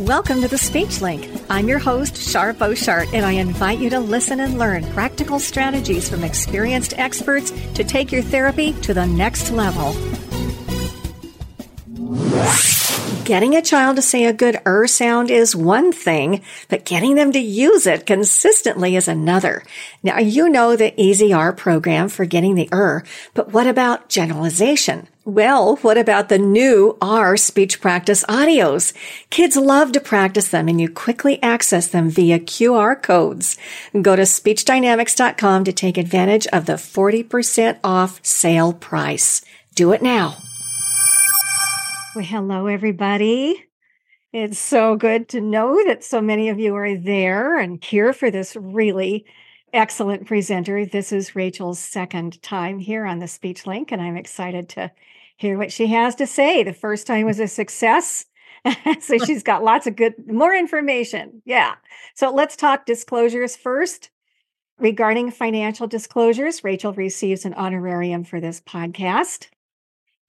Welcome to the Speech Link. I'm your host, Shar Boshart, and I invite you to listen and learn practical strategies from experienced experts to take your therapy to the next level. Getting a child to say a good er sound is one thing, but getting them to use it consistently is another. Now, you know the Easy R program for getting the er, but what about generalization? Well, what about the new R speech practice audios? Kids love to practice them and you quickly access them via QR codes. Go to speechdynamics.com to take advantage of the 40% off sale price. Do it now. Well, hello, everybody. It's so good to know that so many of you are there and here for this really excellent presenter. This is Rachel's second time here on the Speech Link, and I'm excited to hear what she has to say. The first time was a success. so she's got lots of good, more information. Yeah. So let's talk disclosures first. Regarding financial disclosures, Rachel receives an honorarium for this podcast.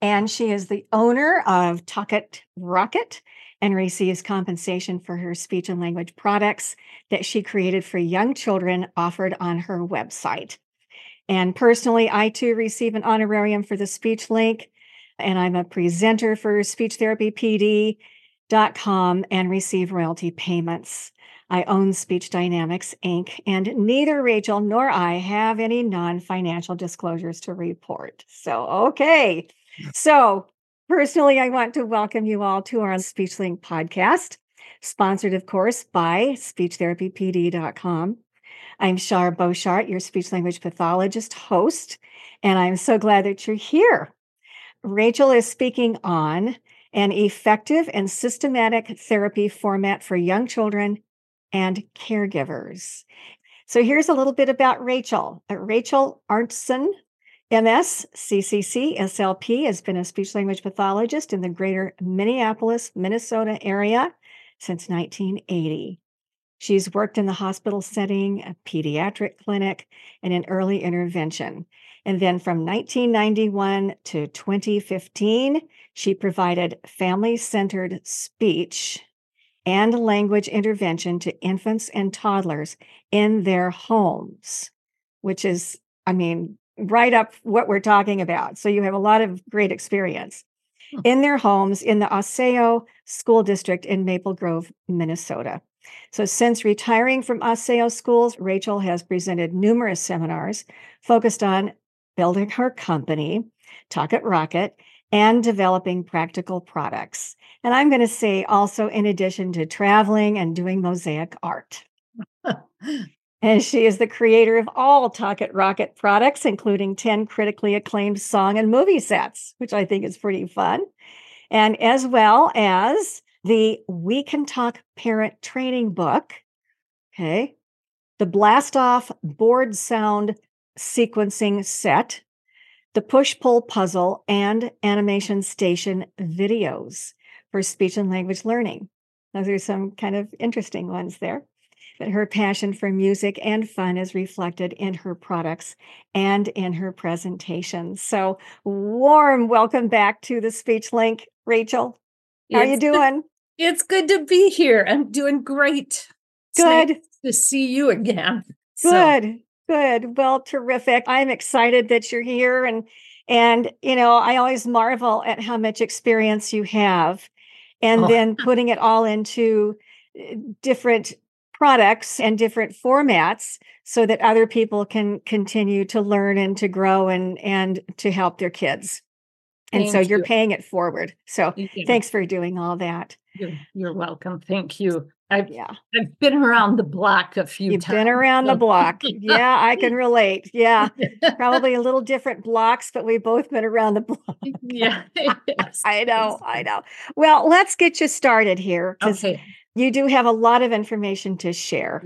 And she is the owner of Talk-It Rock-It and receives compensation for her speech and language products that she created for young children offered on her website. And personally, I too receive an honorarium for the speech link and I'm a presenter for speechtherapypd.com and receive royalty payments. I own Speech Dynamics Inc., and neither Rachel nor I have any non financial disclosures to report. So, okay. So, personally, I want to welcome you all to our SpeechLink podcast, sponsored, of course, by speechtherapypd.com. I'm Shar Boshart, your speech language pathologist host, and I'm so glad that you're here. Rachel is speaking on an effective and systematic therapy format for young children and caregivers. So here's a little bit about Rachel. Uh, Rachel Arntson, MS, CCC, SLP, has been a speech language pathologist in the greater Minneapolis, Minnesota area since 1980. She's worked in the hospital setting, a pediatric clinic, and in early intervention. And then from 1991 to 2015, she provided family centered speech and language intervention to infants and toddlers in their homes, which is, I mean, right up what we're talking about. So you have a lot of great experience hmm. in their homes in the Osseo School District in Maple Grove, Minnesota. So, since retiring from Osseo schools, Rachel has presented numerous seminars focused on building her company, Talk-It Rock-It, and developing practical products. And I'm going to say also, in addition to traveling and doing mosaic art. and she is the creator of all Talk-It Rock-It products, including 10 critically acclaimed song and movie sets, which I think is pretty fun. And as well as the We Can Talk Parent Training Book. Okay. The Blast Off Board Sound sequencing set, the push pull puzzle, and animation station videos for speech and language learning. Those are some kind of interesting ones there. But her passion for music and fun is reflected in her products and in her presentations. So, warm welcome back to the Speech Link, Rachel. How it's are you doing? It's good to be here. I'm doing great. Good nice to see you again. Good. So. Good. Well, terrific. I'm excited that you're here and and you know, I always marvel at how much experience you have and oh. then putting it all into eh, different products and different formats so that other people can continue to learn and to grow and and to help their kids. And Thank so you're you. paying it forward. So thanks for doing all that. You're, you're welcome. Thank you. I've, yeah. I've been around the block a few You've times. been around the block. yeah, I can relate. Yeah. Probably a little different blocks, but we've both been around the block. yeah. Yes. I know. I know. Well, let's get you started here okay. You do have a lot of information to share.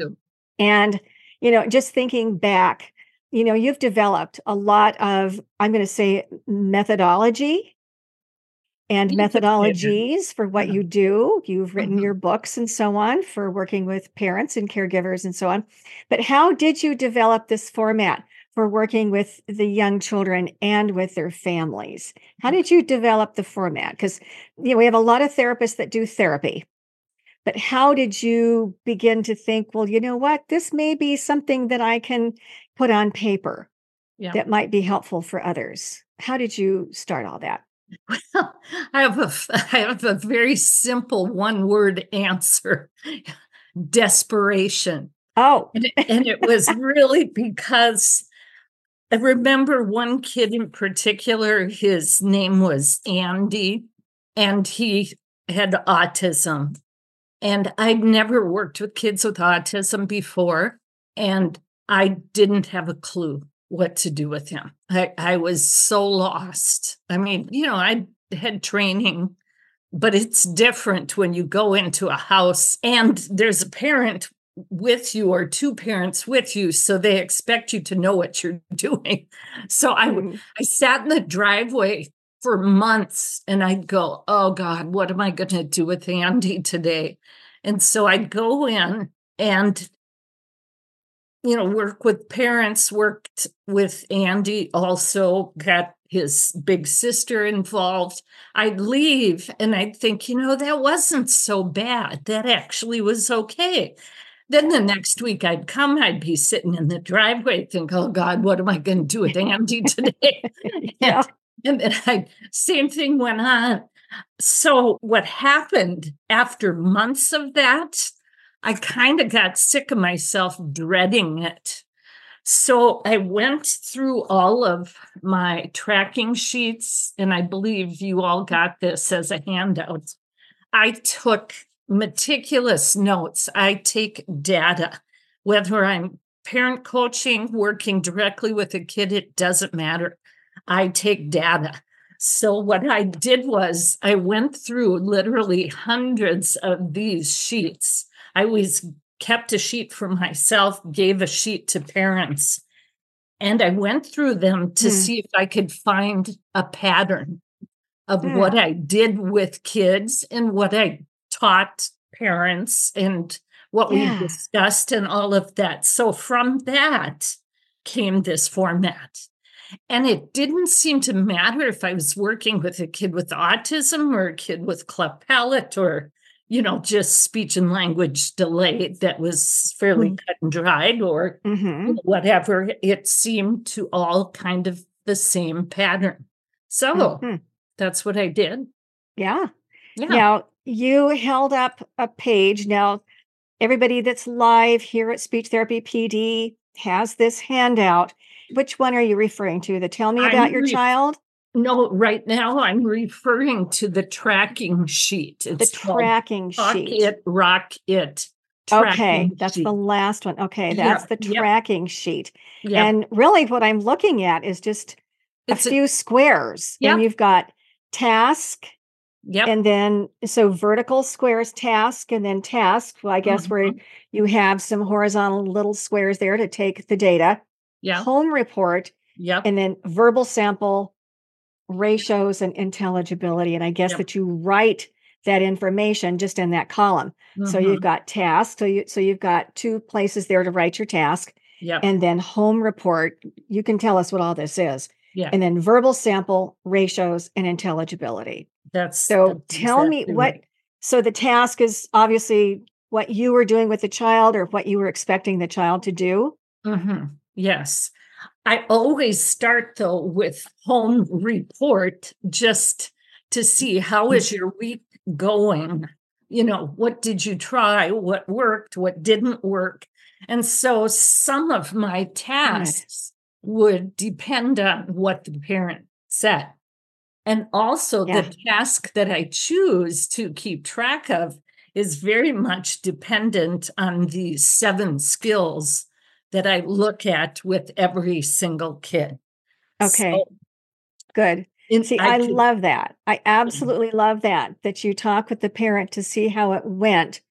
And, you know, just thinking back, you know, you've developed a lot of, I'm going to say, methodology and methodologies for what you do. You've written mm-hmm. your books and so on for working with parents and caregivers and so on. But how did you develop this format for working with the young children and with their families? How did you develop the format? Because you know we have a lot of therapists that do therapy, But how did you begin to think, well, you know what? This may be something that I can put on paper yeah. that might be helpful for others. How did you start all that? Well, I have a I have a very simple one word answer. Desperation. Oh. And it, and it was really because I remember one kid in particular, his name was Andy, and he had autism. And I'd never worked with kids with autism before, and I didn't have a clue what to do with him. I, I was so lost. I mean, you know, I had training, but it's different when you go into a house and there's a parent with you or two parents with you so they expect you to know what you're doing so i mm-hmm. i sat in the driveway for months and i'd go oh god what am i going to do with andy today and so i'd go in and you know work with parents worked with andy also got his big sister involved i'd leave and i'd think you know that wasn't so bad that actually was okay then the next week I'd come, I'd be sitting in the driveway, think, oh God, what am I going to do with Andy today? yeah. and, then I, same thing went on. So what happened after months of that, I kind of got sick of myself dreading it. So I went through all of my tracking sheets, and I believe you all got this as a handout. I took meticulous notes. I take data, whether I'm parent coaching, working directly with a kid, it doesn't matter. I take data. So, what I did was I went through literally hundreds of these sheets. I always kept a sheet for myself, gave a sheet to parents, and I went through them to mm. see if I could find a pattern of mm. what I did with kids and what I taught parents and what yeah. we discussed and all of that. So from that came this format. And it didn't seem to matter if I was working with a kid with autism or a kid with cleft palate or, you know, just speech and language delay that was fairly mm-hmm. cut and dried or mm-hmm. whatever. It seemed to all kind of the same pattern. So mm-hmm. that's what I did. Yeah. Yeah. Now, you held up a page. Now, everybody that's live here at Speech Therapy PD has this handout. Which one are you referring to? The tell me about I'm your re- child? No, right now I'm referring to the tracking sheet. It's the tracking sheet. Rock it, rock it. Okay, that's sheet. the last one. Okay, that's the tracking yep. sheet. Yep. And really, what I'm looking at is just it's a few a, squares. Yep. And you've got task, Yep. And then, so vertical squares task, and then task, well, I guess mm-hmm. where you have some horizontal little squares there to take the data. Yeah. Home report. Yep. And then verbal sample ratios and intelligibility. And I guess yep. that you write that information just in that column. Mm-hmm. So you've mm-hmm. got task. So you so you've got two places there to write your task. Yeah. And then home report. You can tell us what all this is. Yeah. And then verbal sample ratios and intelligibility. That's so that's tell me what right. so the task is obviously what you were doing with the child or what you were expecting the child to do. Mm-hmm. Yes. I always start though with home report just to see how is your week going? You know, what did you try? What worked? What didn't work? And so some of my tasks would depend on what the parent said. And also, yeah. the task that I choose to keep track of is very much dependent on the seven skills that I look at with every single kid. Okay. So, Good. See, I, I love that. I mm-hmm. absolutely love that, that you talk with the parent to see how it went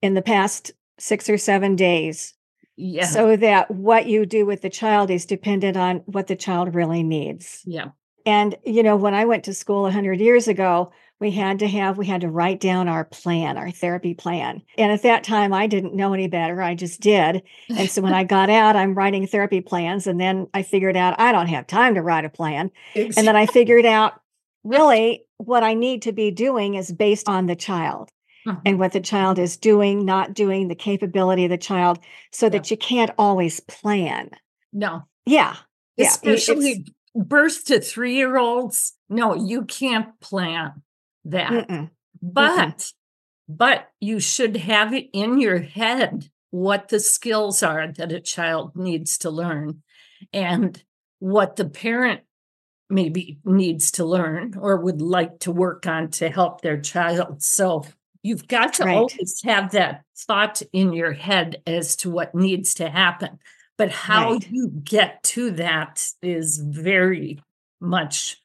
in the past six or seven days. Yeah. So that what you do with the child is dependent on what the child really needs. Yeah. And, you know, when I went to school 100 years ago, we had to have, we had to write down our plan, our therapy plan. And at that time, I didn't know any better. I just did. And so when I got out, I'm writing therapy plans. And then I figured out I don't have time to write a plan. Exactly. And then I figured out really what I need to be doing is based on the child. Mhm. and what the child is doing, not doing, the capability of the child, so Yeah. that you can't always plan. No, Yeah. Yeah. especially birth to three year olds. No, you can't plan that. mm-mm. But but you should have it in your head what the skills are that a child needs to learn and what the parent maybe needs to learn or would like to work on to help their child. So you've got to Right. always have that thought in your head as to what needs to happen. But how Right. you get to that is very much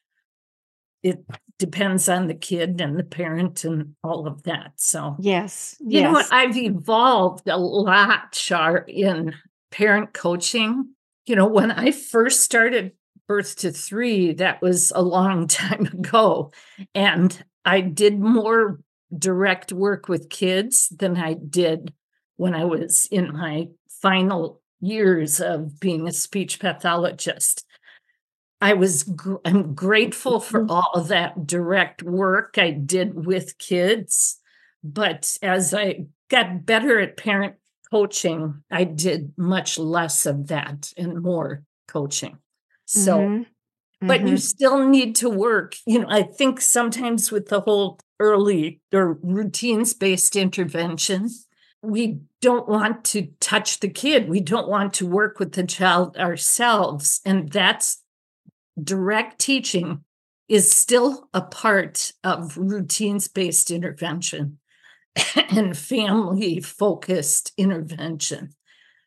it depends on the kid and the parent and all of that. So Yes. you yes. know what? I've evolved a lot, Shar, in parent coaching. You know, when I first started birth to three, that was a long time ago. And I did more direct work with kids than I did when I was in my final years of being a speech pathologist. I was gr- I'm grateful for all of that direct work I did with kids. But as I got better at parent coaching, I did much less of that and more coaching. So, Mhm. but you Mhm. still need to work. You know, I think sometimes with the whole early or routines based intervention, we don't want to touch the kid. We don't want to work with the child ourselves. And that's direct teaching is still a part of routines based intervention and family focused intervention.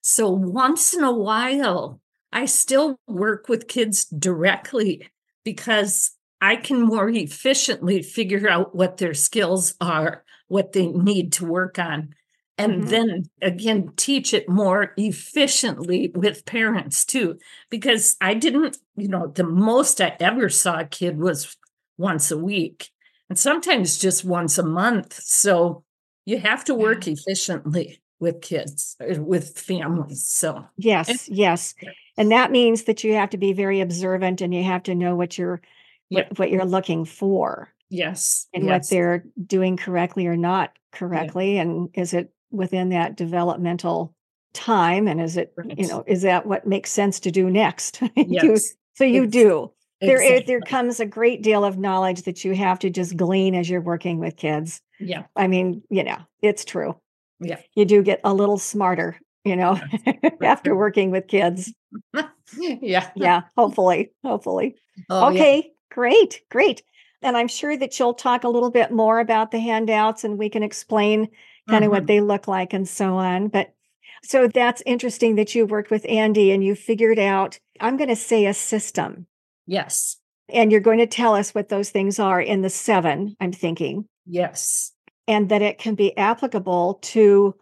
So once in a while, I still work with kids directly because I can more efficiently figure out what their skills are, what they need to work on, and Mhm. then again teach it more efficiently with parents too. Because I didn't, you know, the most I ever saw a kid was once a week and sometimes just once a month. So you have to work efficiently with kids, uh, with families. So, Yes, yes. And that means that you have to be very observant and you have to know what you're Yeah. what, what you're looking for yes. and what they're doing correctly or not correctly. And is it within that developmental time? And is it, you know, is that what makes sense to do next? Yes. so you ex- do. There, is- there exactly. comes a great deal of knowledge that you have to just glean as you're working with kids. Yeah. I mean, you know, it's true. Yeah. You do get a little smarter, you know, after working with kids. yeah. Yeah, hopefully, hopefully. Oh, yeah. okay, great, great. And I'm sure that you'll talk a little bit more about the handouts and we can explain kind of what they look like and so on. But so that's interesting that you worked with Andy and you figured out, I'm going to say a system. Yes. And you're going to tell us what those things are in the seven, I'm thinking, Yes. and that it can be applicable to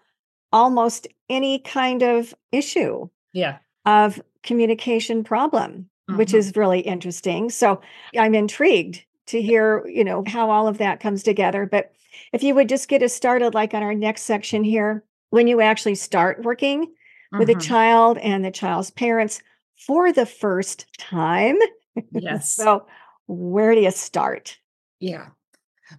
almost any kind of issue Yeah. of communication problem, which Mhm. is really interesting. So I'm intrigued to hear, you know, how all of that comes together. But if you would just get us started, like on our next section here, when you actually start working with a Mhm. child and the child's parents for the first time. Yes. so where do you start? Yeah.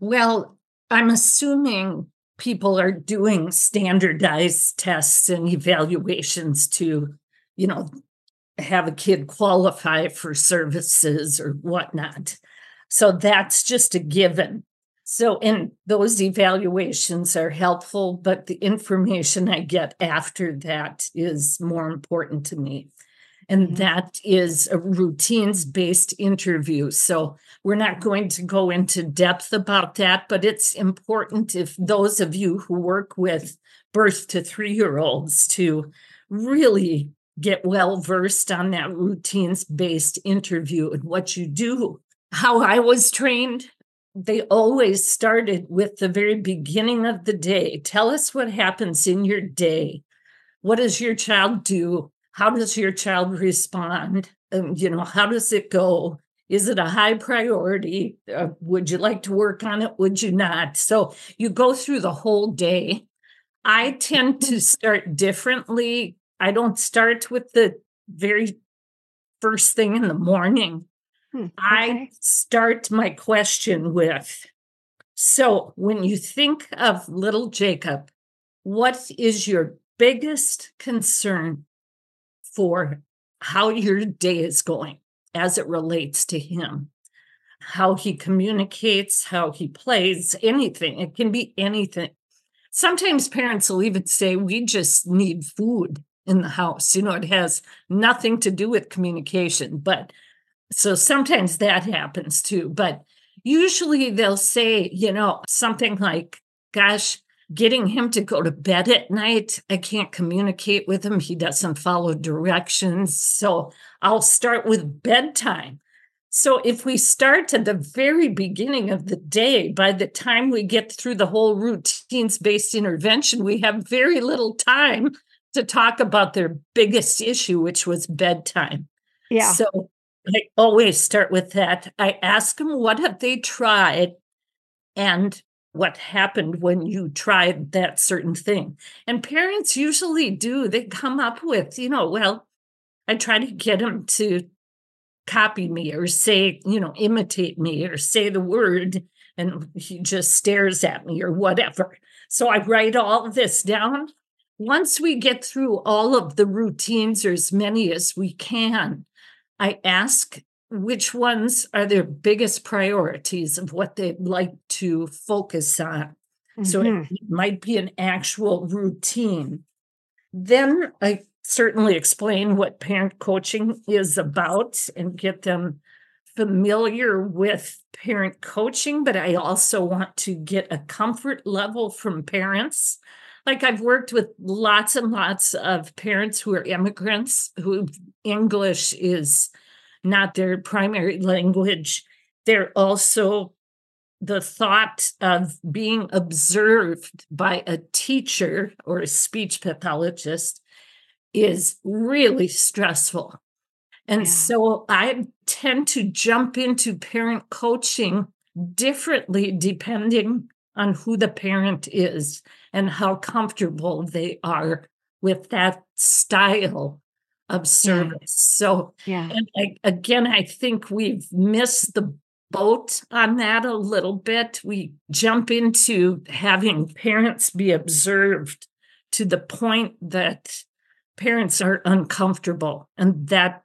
Well, I'm assuming people are doing standardized tests and evaluations to, you know, have a kid qualify for services or whatnot. So that's just a given. So, and those evaluations are helpful, but the information I get after that is more important to me. And Mhm. that is a routines based interview. So, we're not going to go into depth about that, but it's important if those of you who work with birth to three year olds to really get well versed on that routines based interview and what you do. How I was trained, they always started with the very beginning of the day. Tell us what happens in your day. What does your child do? How does your child respond? Um, you know, how does it go? Is it a high priority? Uh, would you like to work on it? Would you not? So you go through the whole day. I tend to start differently. I don't start with the very first thing in the morning. Hmm, I start my question with So, when you think of little Jacob, what is your biggest concern for how your day is going as it relates to him? How he communicates, how he plays, anything. It can be anything. Sometimes parents will even say, We just need food in the house. You know, it has nothing to do with communication. But so sometimes that happens too. But usually they'll say, you know, something like, Gosh, getting him to go to bed at night. I can't communicate with him. He doesn't follow directions. So I'll start with bedtime. So if we start at the very beginning of the day, by the time we get through the whole routines based intervention, we have very little time to talk about their biggest issue, which was bedtime. Yeah. So I always start with that. I ask them, what have they tried? And what happened when you tried that certain thing. And parents usually do, they come up with, you know, well, I try to get them to copy me or say, you know, imitate me or say the word and he just stares at me or whatever. So I write all this down. Once we get through all of the routines or as many as we can, I ask which ones are their biggest priorities of what they'd like to focus on. Mm-hmm. So it mm-hmm. might be an actual routine. Then I certainly explain what parent coaching is about and get them familiar with parent coaching, but I also want to get a comfort level from parents. Like I've worked with lots and lots of parents who are immigrants who English is not their primary language. They're also the thought of being observed by a teacher or a speech pathologist is really stressful. And yeah. so I tend to jump into parent coaching differently depending on who the parent is and how comfortable they are with that style of service. Yeah. So, yeah. And I, again, I think we've missed the boat on that a little bit. We jump into having parents be observed to the point that parents are uncomfortable, and that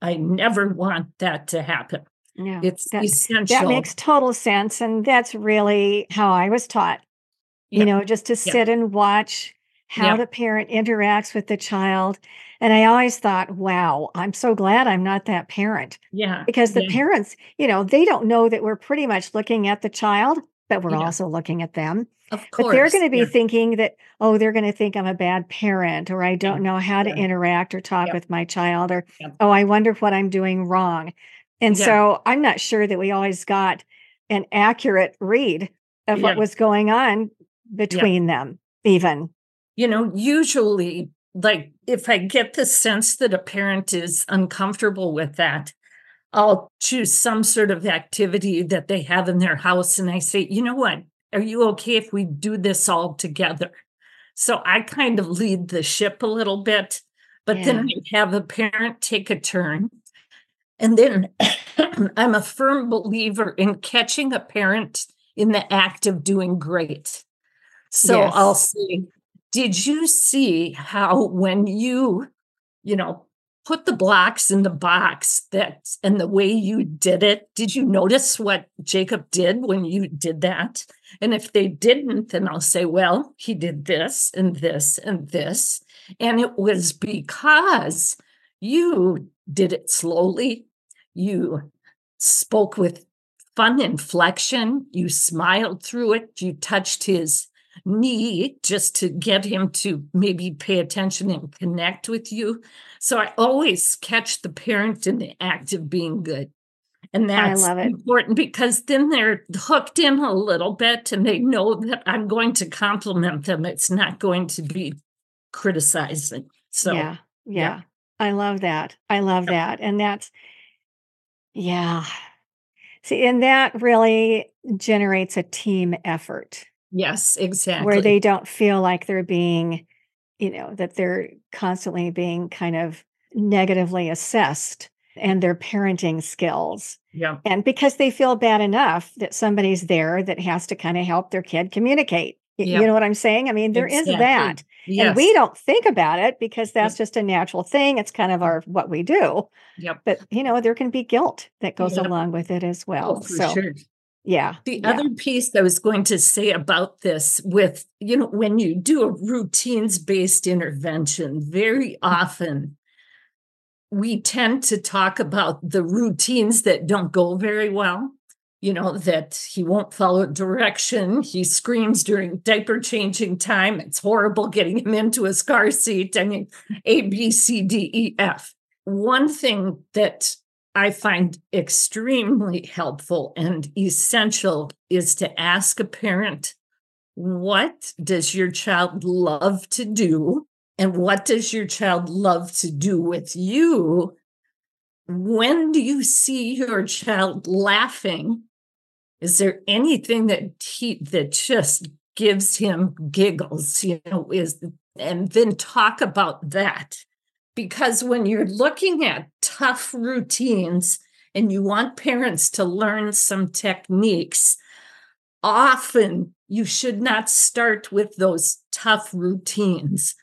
I never want that to happen. Yeah, it's that, essential. That makes total sense. And that's really how I was taught, you know, just to sit and watch how the parent interacts with the child and I always thought, wow, I'm so glad I'm not that parent. Yeah. Because the yeah. parents, you know, they don't know that we're pretty much looking at the child, but we're yeah. also looking at them. Of course. But they're going to be yeah. thinking that, oh, they're going to think I'm a bad parent or I don't know how to interact or talk with my child or, oh, I wonder what I'm doing wrong. And so I'm not sure that we always got an accurate read of what was going on between them, even. You know, usually like if I get the sense that a parent is uncomfortable with that, I'll choose some sort of activity that they have in their house. And I say, you know what? Are you okay if we do this all together? So I kind of lead the ship a little bit, but yeah. then I have a parent take a turn. And then I'm a firm believer in catching a parent in the act of doing great. So yes. I'll say, did you see how when you, you know, put the blocks in the box that and the way you did it, did you notice what Jacob did when you did that? And if they didn't, then I'll say, well, he did this and this and this. And it was because you did it slowly. You spoke with fun inflection. You smiled through it. You touched his knee just to get him to maybe pay attention and connect with you. So I always catch the parent in the act of being good. And that's important because then they're hooked in a little bit and they know that I'm going to compliment them. It's not going to be criticizing. So, yeah, yeah. yeah. I love that. I love that. And that's, yeah. See, and that really generates a team effort. Yes, exactly. Where they don't feel like they're being, you know, that they're constantly being kind of negatively assessed. and their parenting skills. Yeah. And because they feel bad enough that somebody's there that has to kind of help their kid communicate. Yep. You know what I'm saying? I mean, there is Exactly. that. Yes. And we don't think about it because that's just a natural thing. It's kind of our what we do. Yep. But you know, there can be guilt that goes Yep. along with it as oh, well. Oh, for so sure. yeah. The yeah. other piece I was going to say about this with, you know, when you do a routines based intervention, very mm. often we tend to talk about the routines that don't go very well. You know, that he won't follow direction. He screams during diaper changing time. It's horrible getting him into his car seat. I mean, A, B, C, D, E, F. One thing that I find extremely helpful and essential is to ask a parent, what does your child love to do? And what does your child love to do with you? When do you see your child laughing? Is there anything that he that just gives him giggles? You know, is and then talk about that because when you're looking at tough routines and you want parents to learn some techniques, often you should not start with those tough routines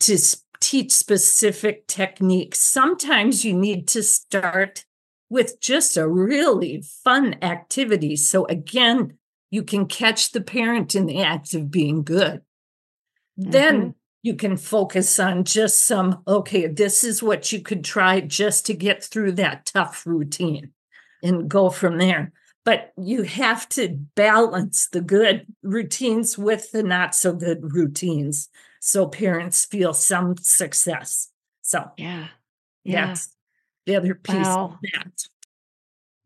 to teach specific techniques. Sometimes you need to start with just a really fun activity. So, again, you can catch the parent in the act of being good. Then mm-hmm. you can focus on just some, okay, this is what you could try just to get through that tough routine and go from there. But you have to balance the good routines with the not so good routines so parents feel some success. So Yeah. Yeah. that's the other piece Wow. of that.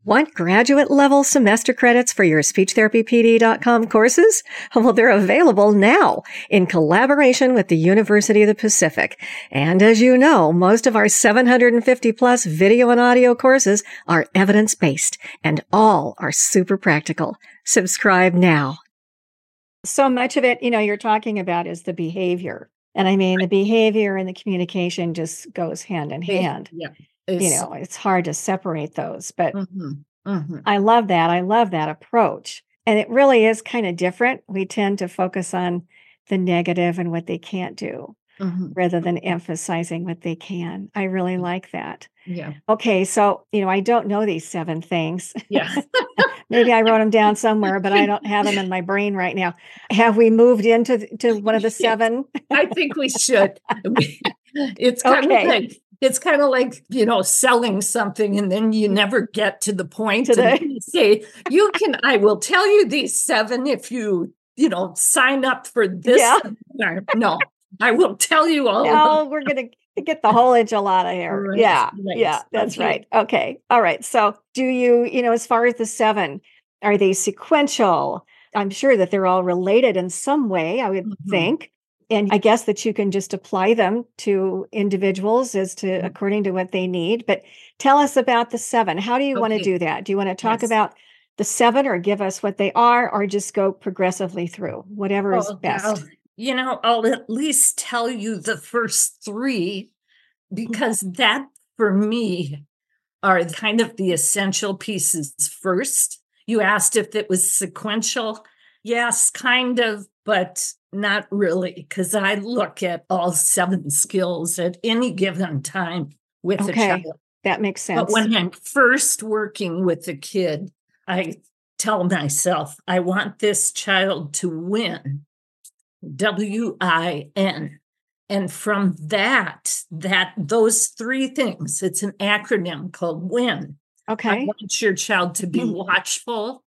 Want graduate level semester credits for your speechtherapypd.com courses? Well, they're available now in collaboration with the University of the Pacific. And as you know, most of our 750 plus video and audio courses are evidence based and all are super practical. Subscribe now. So much of it, you know, you're talking about is the behavior. And I mean, the behavior and the communication just goes hand in hand. Yeah. You know, it's hard to separate those, but Mhm, mhm. I love that. I love that approach. And it really is kind of different. We tend to focus on the negative and what they can't do Mhm. rather than emphasizing what they can. I really like that. Yeah. Okay. So, you know, I don't know these seven things. Yeah. Maybe I wrote them down somewhere, but I don't have them in my brain right now. Have we moved into to one of the seven? I think we should. It's kind Okay. of like it's kind of like you know selling something, and then you never get to the point To and the- you say you can. I will tell you these seven if you you know sign up for this. Yeah. seminar. No, I will tell you all. of them. No, we're going to get the whole enchilada here. Right, yeah. right. Yeah. That's Okay. right. Okay. All right. So, do you, you know, as far as the seven, are they sequential? I'm sure that they're all related in some way, I would Mhm. think. And I guess that you can just apply them to individuals as to Mhm. according to what they need. But tell us about the seven. How do you want to do that? Do you want to talk Yes. about the seven or give us what they are or just go progressively through whatever is best? I'll- you know, I'll at least tell you the first three because that for me are kind of the essential pieces first. You asked if it was sequential. Yes, kind of, but not really, because I look at all seven skills at any given time with a Okay. child. That makes sense. But when I'm first working with a kid, I tell myself, I want this child to win. W I N. And from that, that those three things, it's an acronym called WIN. Okay. I want your child to be hmm. watchful.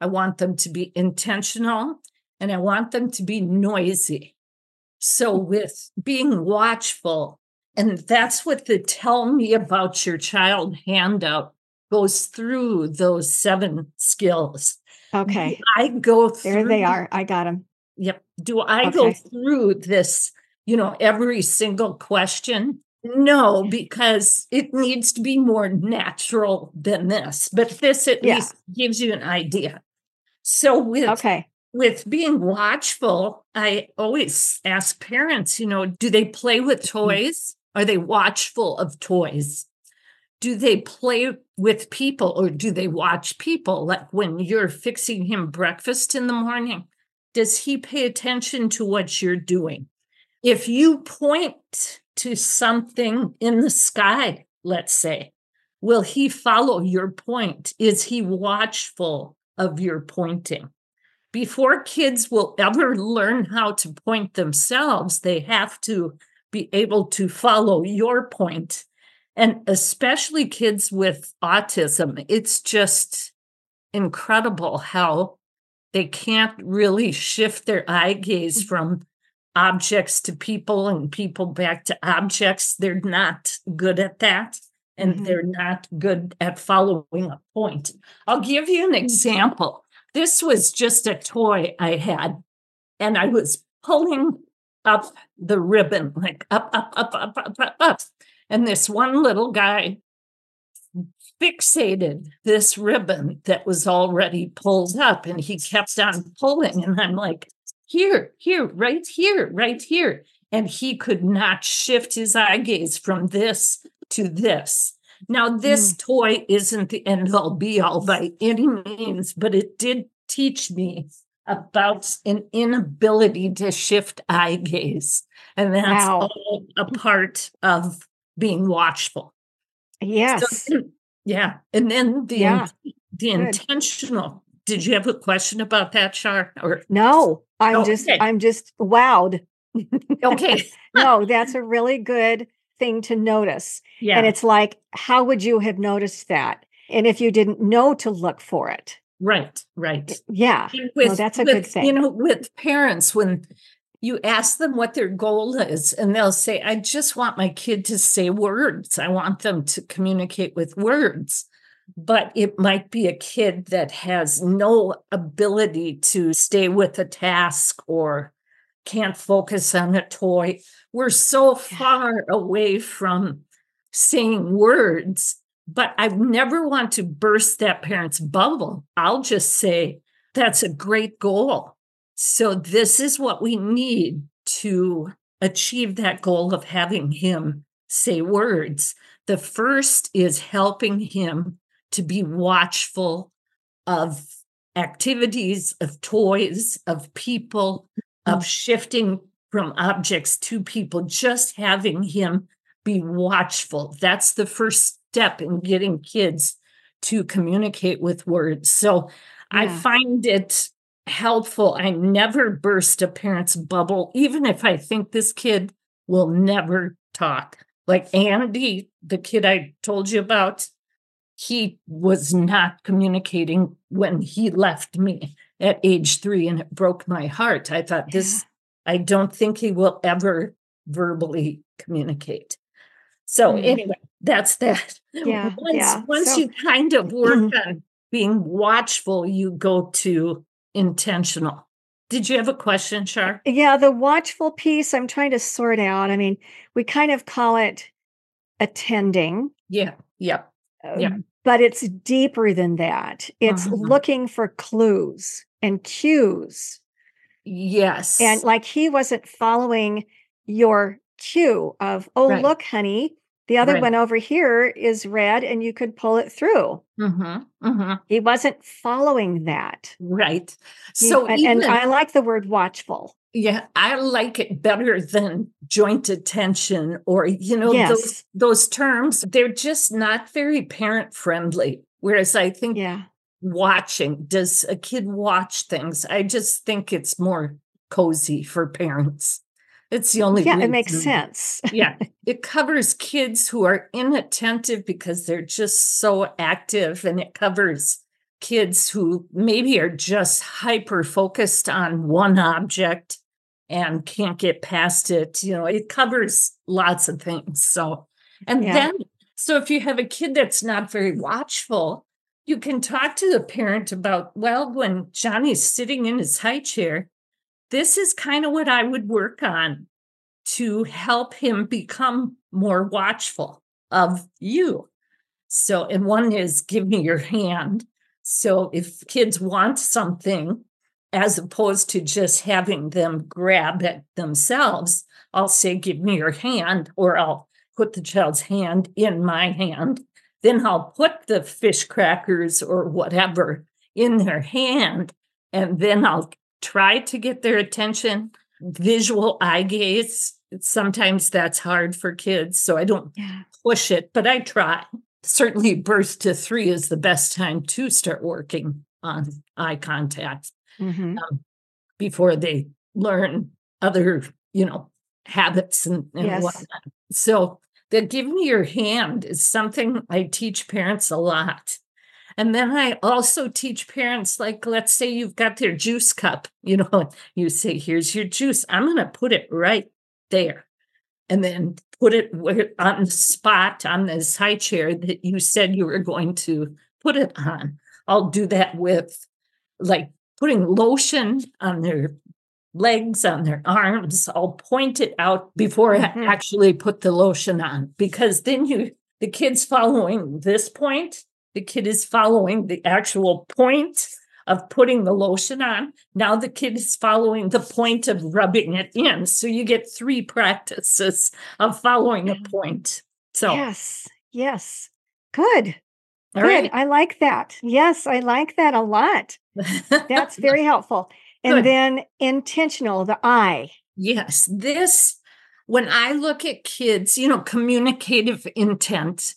I want them to be intentional and I want them to be noisy. So, mm. with being watchful, and that's what the Tell Me About Your Child handout goes through those seven skills. Okay. I go through. There they are. I got them. Yep. Do I go through this, you know, every single question? No, because it needs to be more natural than this. But this at Yeah. least gives you an idea. So with Okay. With being watchful, I always ask parents, you know, do they play with Mm. toys? Are they watchful of toys? do they play with people or do they watch people? Like when you're fixing him breakfast in the morning, does he pay attention to what you're doing? If you point to something in the sky, let's say, will he follow your point? Is he watchful of your pointing? Before kids will ever learn how to point themselves, they have to be able to follow your point. And especially kids with autism it's just incredible how they can't really shift their eye gaze from objects to people and people back to objects. They're not good at that and mm-hmm. they're not good at following a point. I'll give you an example this was just a toy i had and i was pulling up the ribbon like up up up up up up, up and this one little guy fixated this ribbon that was already pulled up and he kept on pulling. And I'm like, here, here, right here, right here. And he could not shift his eye gaze from this to this. Now, this mm. toy isn't the end all be all by any means, but it did teach me about an inability to shift eye gaze. And that's wow. all a part of being watchful. Yes. So, yeah. And then the yeah. the Good. intentional. Did you have a question about that, Shar? Or no, I'm oh, just okay. I'm just wowed. okay. no, that's a really good thing to notice. Yeah. And it's like, how would you have noticed that? And if you didn't know to look for it. Right, right. Yeah. With, no, that's a with, good thing. You know, with parents, when you ask them what their goal is, and they'll say, I just want my kid to say words. I want them to communicate with words. But it might be a kid that has no ability to stay with a task or can't focus on a toy. We're so far away from saying words, but I never want to burst that parent's bubble. I'll just say, that's a great goal so, this is what we need to achieve that goal of having him say words. The first is helping him to be watchful of activities, of toys, of people, of mm. shifting from objects to people, just having him be watchful. That's the first step in getting kids to communicate with words. So yeah. I find it helpful. I never burst a parent's bubble, even if I think this kid will never talk. Like Andy, the kid I told you about, he was not communicating when he left me at age three, and it broke my heart. I thought, this, I don't think he will ever verbally communicate. So, mm. anyway, that's that. Yeah. Once, yeah. once so, you kind of work mm-hmm. on being watchful, you go to intentional. Did you have a question, Shar? Yeah, the watchful piece I'm trying to sort out. I mean, we kind of call it attending. Yeah, yeah, yeah. Um, but it's deeper than that. It's uh-huh. looking for clues and cues. Yes. And like he wasn't following your cue of, oh, right. look, honey, the other right. one over here is red and you could pull it through. Mm-hmm, mm-hmm. He wasn't following that. Right. So, he, and, and, I like the word watchful. Yeah, I like it better than joint attention or, you know, yes. those, those terms. They're just not very parent friendly. Whereas I think yeah. Watching, does a kid watch things? I just think it's more cozy for parents. It's the only Yeah, reason. it makes sense. yeah. It covers kids who are inattentive because they're just so active and it covers kids who maybe are just hyper focused on one object and can't get past it. You know, it covers lots of things. So, and yeah. then, so if you have a kid that's not very watchful, you can talk to the parent about, well, when Johnny's sitting in his high chair, this is kind of what I would work on to help him become more watchful of you. So, and one is give me your hand. So, if kids want something, as opposed to just having them grab it themselves, I'll say, give me your hand, or I'll put the child's hand in my hand then I'll put the fish crackers or whatever in their hand, and then I'll try to get their attention. Visual eye gaze. Sometimes that's hard for kids, so I don't push it, but I try. Certainly, birth to three is the best time to start working on eye contact Mhm. before they learn other, you know, habits and, and Yes. whatnot. So the give me your hand is something I teach parents a lot. And then I also teach parents, like, let's say you've got their juice cup, you know, you say, here's your juice. I'm going to put it right there. And then put it on the spot on this high chair that you said you were going to put it on. I'll do that with like putting lotion on their legs, on their arms. I'll point it out before I Mhm. actually put the lotion on because then you, the kid's following this point, the kid is following the actual point of putting the lotion on. Now the kid is following the point of rubbing it in. So you get three practices of following a point. So, Yes. Yes. Good. all Good. right. I like that. Yes, I like that a lot. That's very helpful. And Good. then intentional, the I. Yes, this, when I look at kids, you know, communicative intent,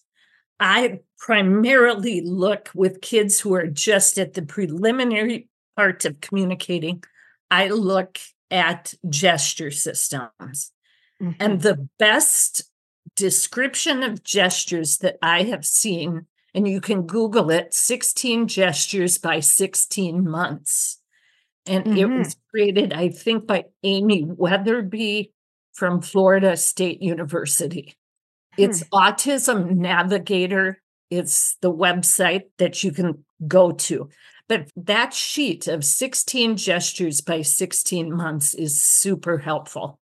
I primarily look with kids who are just at the preliminary part of communicating. I look at gesture systems. Mhm. And the best description of gestures that I have seen, and you can Google it 16 gestures by 16 months. And it Mhm. was created, I think, by Amy Wetherby from Florida State University. It's Autism Navigator. It's the website that you can go to. But that sheet of 16 gestures by 16 months is super helpful.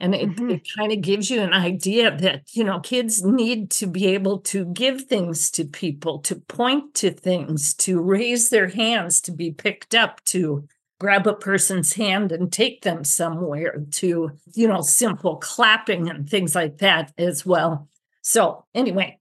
And it, Mhm. it kind of gives you an idea that, you know, kids need to be able to give things to people, to point to things, to raise their hands, to be picked up, to grab a person's hand and take them somewhere, to, you know, simple clapping and things like that as well. So, anyway,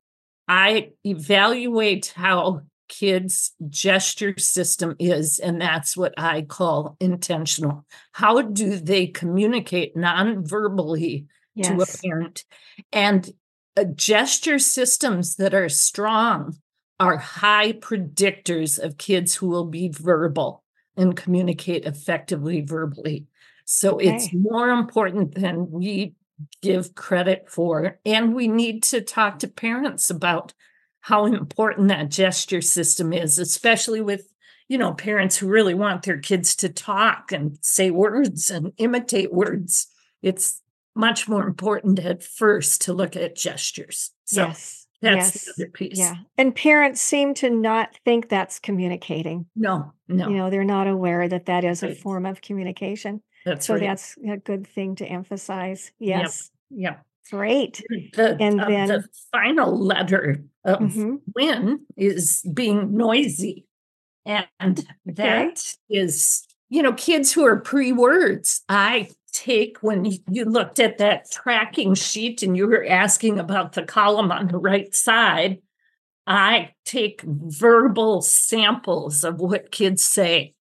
I evaluate how kids' gesture system is, and that's what I call intentional. How do they communicate non-verbally to a parent? And uh, gesture systems that are strong are high predictors of kids who will be verbal and communicate effectively verbally. So it's more important than we give credit for. And we need to talk to parents about how important that gesture system is, especially with, you know, parents who really want their kids to talk and say words and imitate words. It's much more important at first to look at gestures. So yes. That's yes. the other piece. Yeah. And parents seem to not think that's communicating. No, no, You know, they're not aware that that is a form of communication. that's So right. that's a good thing to emphasize. Yep. Yes. yeah. Great. The, And uh, then- the final letter of Mhm. win is being noisy. And that is, you know, kids who are pre words. I take when you- looked at that tracking sheet and you were asking about the column on the right side, I take verbal samples of what kids say.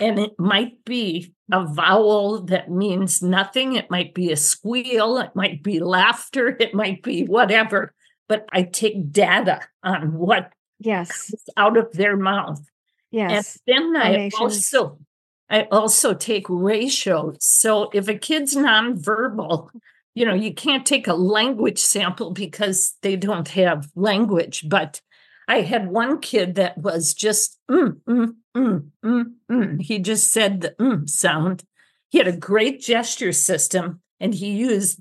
And it might be a vowel that means nothing. It might be a squeal. It might be laughter. It might be whatever. But I take data on what Yes. out of their mouth. Yes. And then I also I also take ratios. So if a kid's nonverbal, you know, you can't take a language sample because they don't have language. But I had one kid that was just mm, mm, mm, mm, mm. He just said the mm sound. He had a great gesture system and he used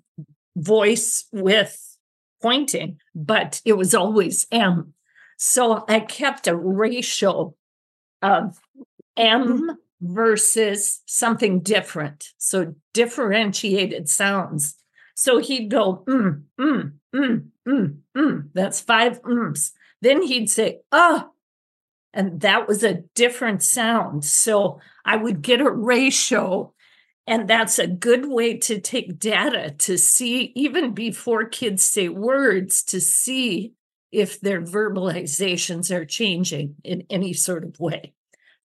voice with pointing, but it was always M. So I kept a ratio of M versus something different. So differentiated sounds. So he'd go, mm, mm, mm, mm, mm. That's five ums. Then he'd say, ah. And that was a different sound. So I would get a ratio. And that's a good way to take data to see, even before kids say words, to see if their verbalizations are changing in any sort of way.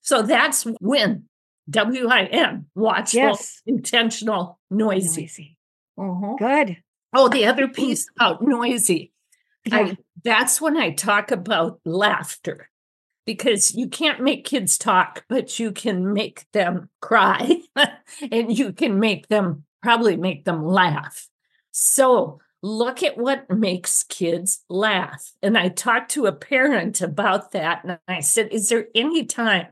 So that's win, W I N, watchful, Yes. intentional, noisy. Noisy. Mhm. Good. Oh, the other piece about noisy. Yeah. I, that's when I talk about laughter because you can't make kids talk, but you can make them cry and you can make them probably make them laugh. So look at what makes kids laugh. And I talked to a parent about that and I said, Is there any time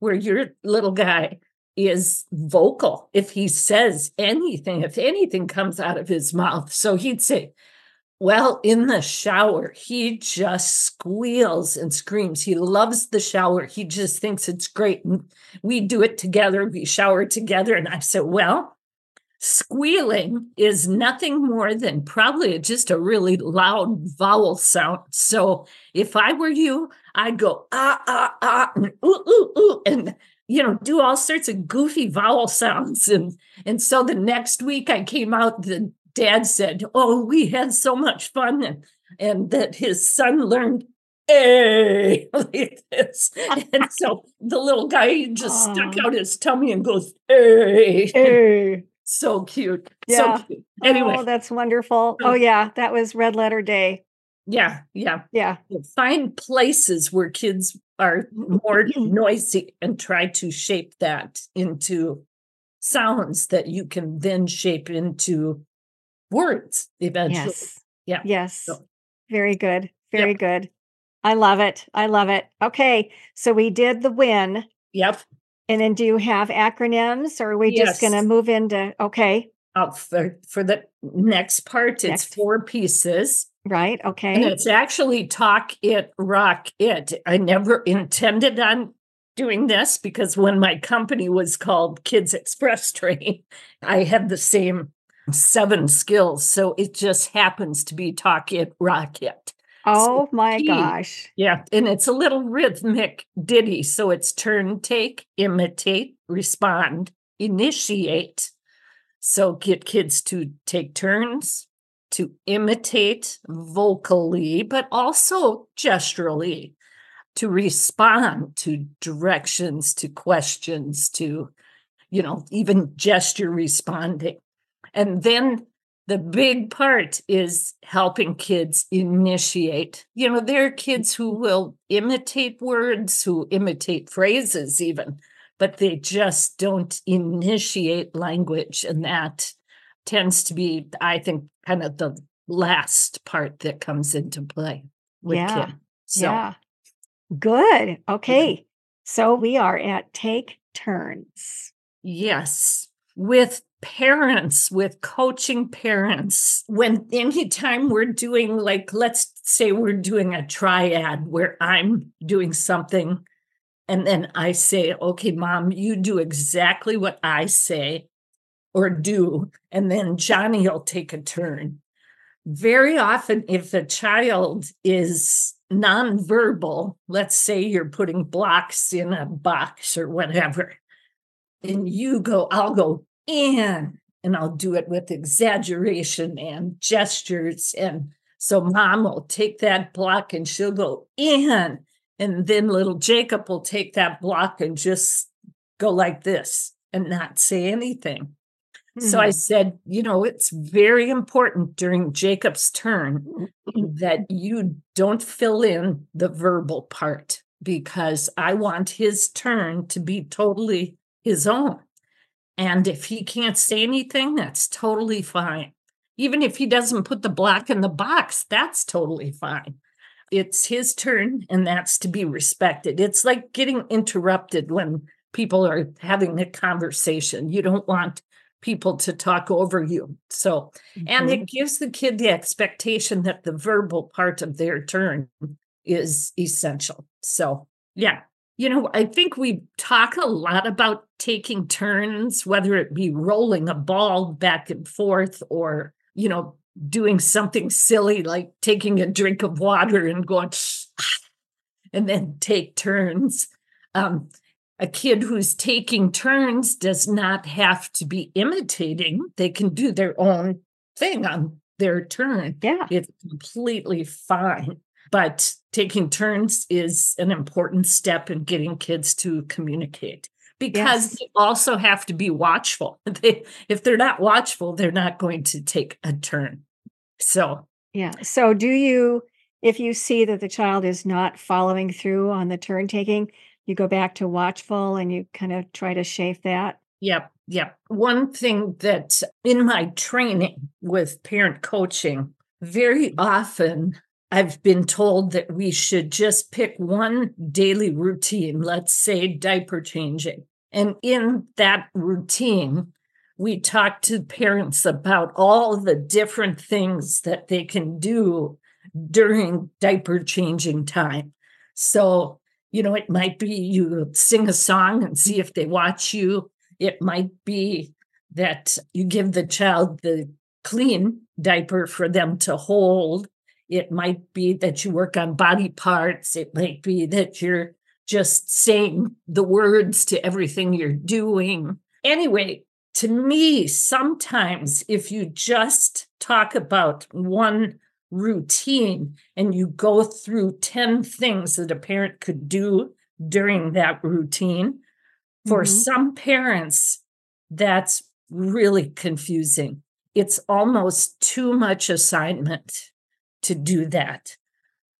where your little guy is vocal if he says anything, if anything comes out of his mouth? So he'd say, well, in the shower, he just squeals and screams. He loves the shower. He just thinks it's great. And we do it together. We shower together. And I said, Well, squealing is nothing more than probably just a really loud vowel sound. So if I were you, I'd go ah, ah, ah, and ooh, ooh, ooh, and you know, do all sorts of goofy vowel sounds. And and so the next week I came out, the dad said, Oh, we had so much fun, and, and that his son learned hey like this. And so the little guy just stuck out his tummy and goes, hey. Hey. So cute. Yeah. So cute. Anyway, Oh, that's wonderful. Oh, yeah. That was red letter day. Yeah, yeah. Yeah. Find places where kids are more noisy and try to shape that into sounds that you can then shape into words eventually. Yes. Yeah. Yes. So- Very good. Very good. I love it. I love it. Okay. So we did the win. Yep. And then do you have acronyms or are we just going to move into, okay. Uh, for, for the next part, it's four pieces. Right. Okay. And it's actually talk it, rock it. I never intended on doing this because when my company was called Kids Express Train, I had the same seven skills. So it just happens to be talk it, rock it. Oh my key. gosh. Yeah. And it's a little rhythmic ditty. So it's turn, take, imitate, respond, initiate. So get kids to take turns, to imitate vocally, but also gesturally, to respond to directions, to questions, to, you know, even gesture responding. And then the big part is helping kids initiate. You know, there are kids who will imitate words, who imitate phrases, even, but they just don't initiate language. And that tends to be, I think, kind of the last part that comes into play with Yeah. kids. So, Yeah. Good. Okay. So we are at take turns. Yes, with parents, with coaching parents, when anytime we're doing, like, let's say we're doing a triad where I'm doing something and then I say, okay, mom, you do exactly what I say or do. And then Johnny will take a turn. Very often, if a child is nonverbal, let's say you're putting blocks in a box or whatever, and you go, I'll go in and I'll do it with exaggeration and gestures. And so mom will take that block and she'll go in. And then little Jacob will take that block and just go like this and not say anything. So I Mhm. said, you know, it's very important during Jacob's turn that you don't fill in the verbal part because I want his turn to be totally his own. And if he can't say anything, that's totally fine. Even if he doesn't put the block in the box, that's totally fine. It's his turn, and that's to be respected. It's like getting interrupted when people are having a conversation. You don't want people to talk over you. So, and Mhm. it gives the kid the expectation that the verbal part of their turn is essential. So, yeah. You know, I think we talk a lot about taking turns, whether it be rolling a ball back and forth or, you know, doing something silly like taking a drink of water and going, and then take turns. Um, a kid who's taking turns does not have to be imitating, they can do their own thing on their turn. yeah. It's completely fine. but taking turns is an important step in getting kids to communicate because yes. they also have to be watchful. They, if they're not watchful, they're not going to take a turn. So, yeah. So, do you, if you see that the child is not following through on the turn taking, you go back to watchful and you kind of try to shape that? Yep. Yep. One thing that in my training with parent coaching, very often I've been told that we should just pick one daily routine, let's say diaper changing. And in that routine, we talk to parents about all the different things that they can do during diaper changing time. So, you know, it might be you sing a song and see if they watch you. It might be that you give the child the clean diaper for them to hold it might be that you work on body parts. It might be that you're just saying the words to everything you're doing. Anyway, to me, sometimes if you just talk about one routine and you go through 10 things that a parent could do during that routine, for mm-hmm. some parents, that's really confusing. It's almost too much assignment to do that.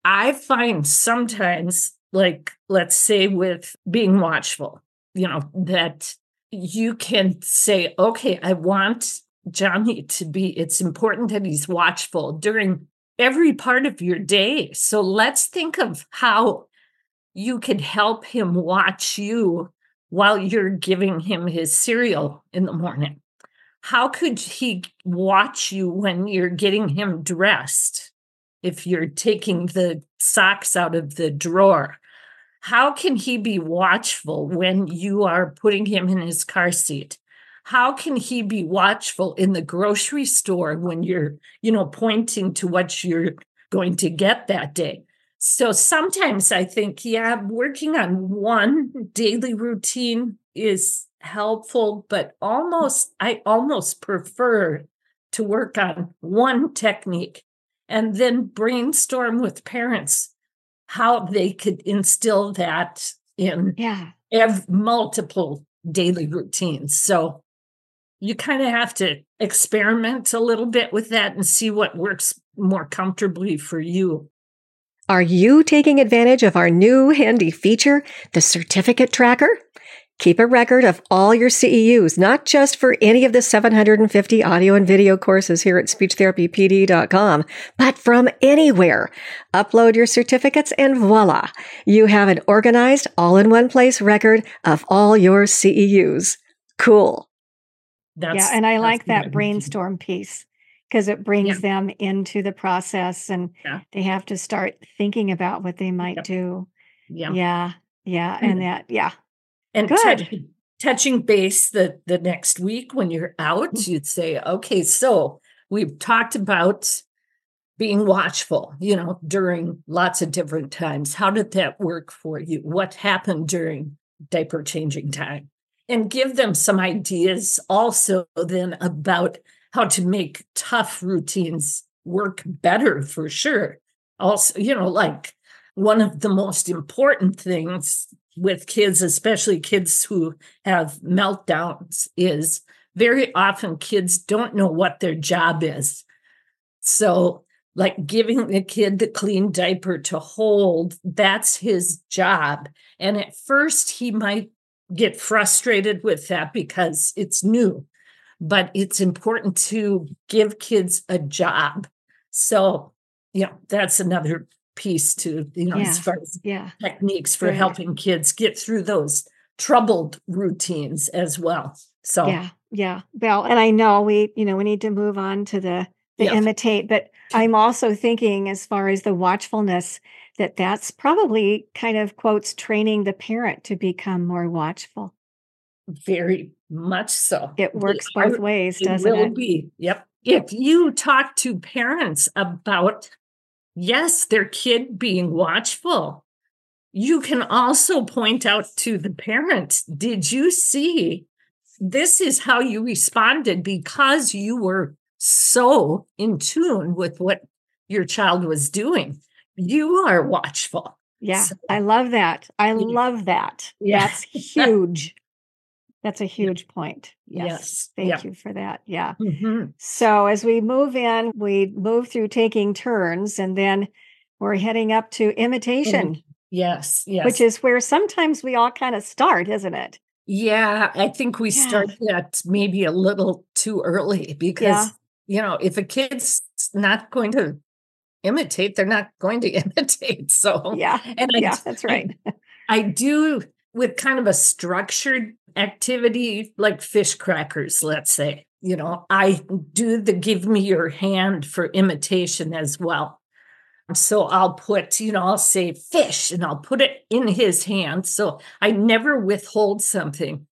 I find sometimes, like, let's say with being watchful, you know, that you can say, okay, I want Johnny to be, it's important that he's watchful during every part of your day. So let's think of how you could help him watch you while you're giving him his cereal in the morning. How could he watch you when you're getting him dressed? if you're taking the socks out of the drawer how can he be watchful when you are putting him in his car seat how can he be watchful in the grocery store when you're you know pointing to what you're going to get that day so sometimes i think yeah working on one daily routine is helpful but almost i almost prefer to work on one technique and then brainstorm with parents how they could instill that in yeah. ev- multiple daily routines. So you kind of have to experiment a little bit with that and see what works more comfortably for you. Are you taking advantage of our new handy feature, the certificate tracker? Keep a record of all your CEUs, not just for any of the 750 audio and video courses here at speechtherapypd.com, but from anywhere. Upload your certificates and voila, you have an organized, all in one place record of all your CEUs. Cool. That's, yeah, and I like that brainstorm piece because it brings yeah. them into the process and yeah. they have to start thinking about what they might yep. do. Yeah. Yeah. Yeah. And mm-hmm. that, yeah, and touch, touching base the the next week when you're out mm. you'd say okay so we've talked about being watchful you know during lots of different times how did that work for you what happened during diaper changing time and give them some ideas also then about how to make tough routines work better for sure also you know like one of the most important things with kids, especially kids who have meltdowns, is very often kids don't know what their job is. So, like giving the kid the clean diaper to hold, that's his job. And at first, he might get frustrated with that because it's new, but it's important to give kids a job. So, you know, that's another piece to you know yeah. as far as yeah. techniques for helping kids get through those troubled routines as well so yeah yeah well and i know we you know we need to move on to the the yep. imitate but i'm also thinking as far as the watchfulness that that's probably kind of quotes training the parent to become more watchful very much so it works both ways doesn't it will it be yep if you talk to parents about yes, their kid being watchful. You can also point out to the parent, did you see this is how you responded because you were so in tune with what your child was doing. You are watchful. Yeah, So- I love that. I Yeah. love that. Yeah. That's huge. That's a huge point. Yes. Yes. Thank Yeah. you for that. Yeah. Mhm. So as we move in, we move through taking turns and then we're heading up to imitation, Yes. Yes. which is where sometimes we all kind of start, isn't it? Yeah, I think we Yeah. start that maybe a little too early because, you know, if a kid's not going to imitate, they're not going to imitate. So, Yeah. and I, Yeah, that's right. I do with kind of a structured activity like fish crackers, let's say, you know, I do the give me your hand for imitation as well. So I'll put, you know, I'll say fish and I'll put it in his hand. So I never withhold something.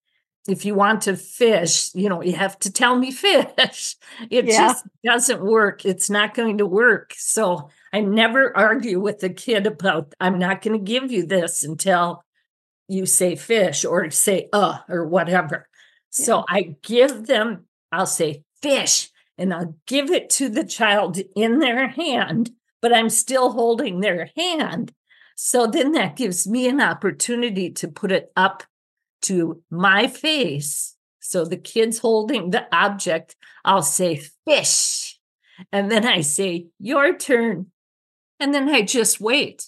If you want to fish, you know, you have to tell me fish. It Yeah. just doesn't work. It's not going to work. So I never argue with the kid about, I'm not going to give you this until you say fish or say uh or whatever. So I give them, I'll say fish and I'll give it to the child in their hand, but I'm still holding their hand. So then that gives me an opportunity to put it up to my face. So the kid's holding the object, I'll say fish. And then I say, your turn. And then I just wait.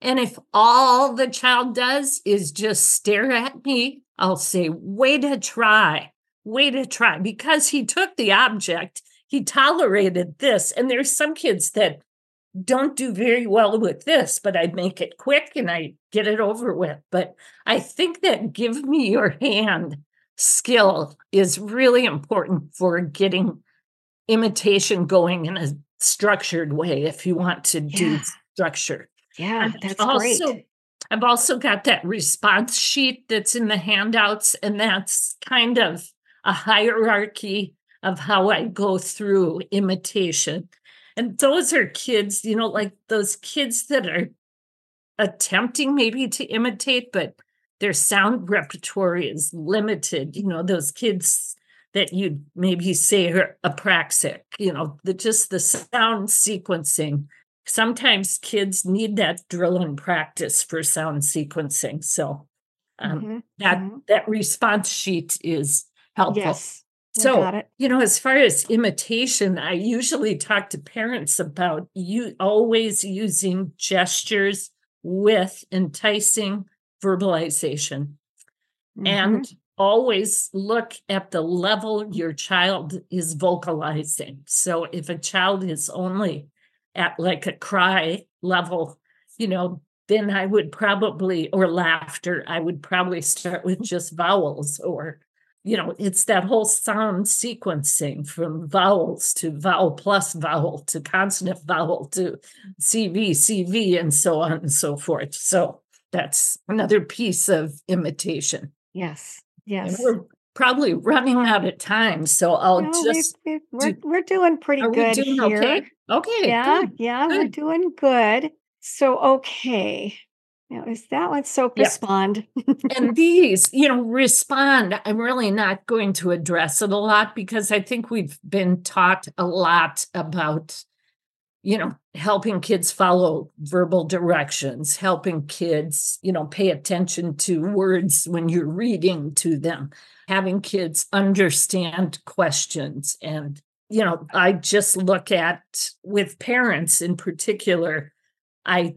And if all the child does is just stare at me, I'll say, way to try, way to try. Because he took the object, he tolerated this. And there's some kids that don't do very well with this, but I make it quick and I get it over with. But I think that give me your hand skill is really important for getting imitation going in a structured way if you want to do structure. Yeah, I've that's also, great. I've also got that response sheet that's in the handouts, and that's kind of a hierarchy of how I go through imitation. And those are kids, you know, like those kids that are attempting maybe to imitate, but their sound repertoire is limited. You know, those kids that you'd maybe say are apraxic, you know, the just the sound sequencing sometimes kids need that drill and practice for sound sequencing. So um, Mhm, that mhm. that response sheet is helpful. Yes. So you know, as far as imitation, I usually talk to parents about you always using gestures with enticing verbalization Mhm. and always look at the level your child is vocalizing. So if a child is only at like a cry level, you know, then I would probably, or laughter, I would probably start with just vowels or, you know, it's that whole sound sequencing from vowels to vowel plus vowel to consonant vowel to CV, CV, and so on and so forth. So that's another piece of imitation. yes. And Yes. we're probably running out of time. So I'll No, just, we, we're, do- we're doing pretty we good doing here. okay? Okay. Yeah, good. yeah, we're doing good. So, okay. Now, is that what soap Yeah. respond? and these, you know, respond. I'm really not going to address it a lot because I think we've been taught a lot about, you know, helping kids follow verbal directions, helping kids, you know, pay attention to words when you're reading to them, having kids understand questions. And, you know, I just look at with parents in particular, I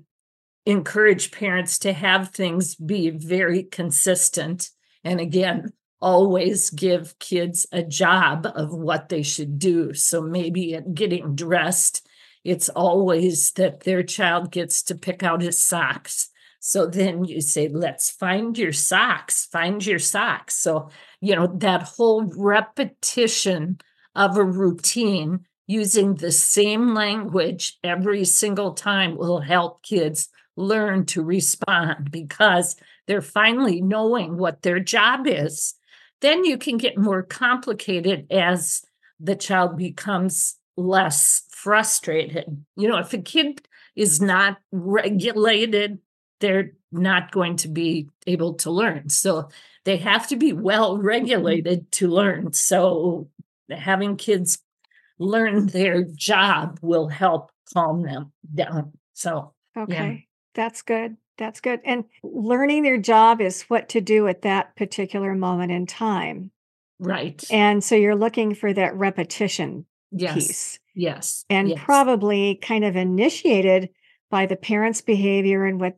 encourage parents to have things be very consistent. And again, always give kids a job of what they should do. So maybe at getting dressed, it's always that their child gets to pick out his socks. So then you say, let's find your socks, find your socks. So, you know, that whole repetition of a routine using the same language every single time will help kids learn to respond because they're finally knowing what their job is. Then you can get more complicated as the child becomes less frustrated. You know, if a kid is not regulated, they're not going to be able to learn. So they have to be well regulated to learn. So having kids learn their job will help calm them down. So, Okay. That's good. That's good. And learning their job is what to do at that particular moment in time. right. And so you're looking for that repetition yes. piece Yes. and yes. probably kind of initiated by the parent's behavior and what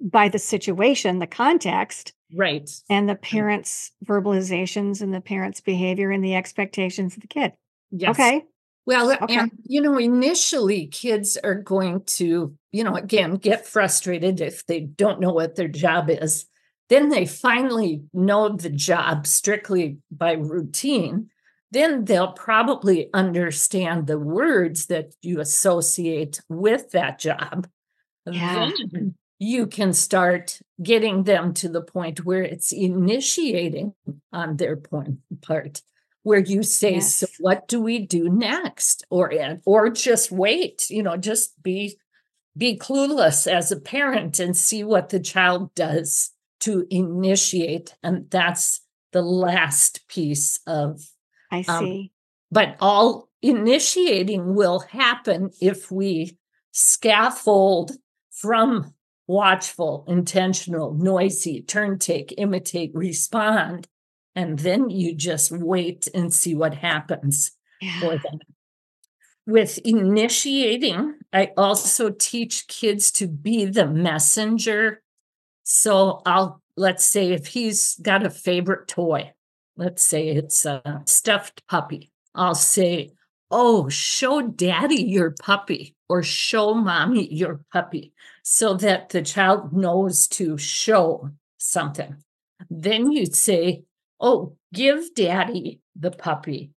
by the situation, the context, right. and the mm. parents' verbalizations and the parents' behavior and the expectations of the kid. Yes. Okay. Well, Okay. and you know, initially kids are going to, you know, again, get frustrated if they don't know what their job is. Then they finally know the job strictly by routine. Then they'll probably understand the words that you associate with that job. Yeah. Then you can start getting them to the point where it's initiating on their point part where you say so what do we do next or and or just wait you know just be be clueless as a parent and see what the child does to initiate and that's the last piece of I Um, see. but all initiating will happen if we scaffold from watchful, intentional, noisy, turn take, imitate, respond. And then you just wait and see what happens for Yeah. them. With initiating, I also teach kids to be the messenger. So I'll, let's say, if he's got a favorite toy, let's say it's a stuffed puppy, I'll say, Oh, show daddy your puppy or show mommy your puppy so that the child knows to show something. Then you say, Oh, give daddy the puppy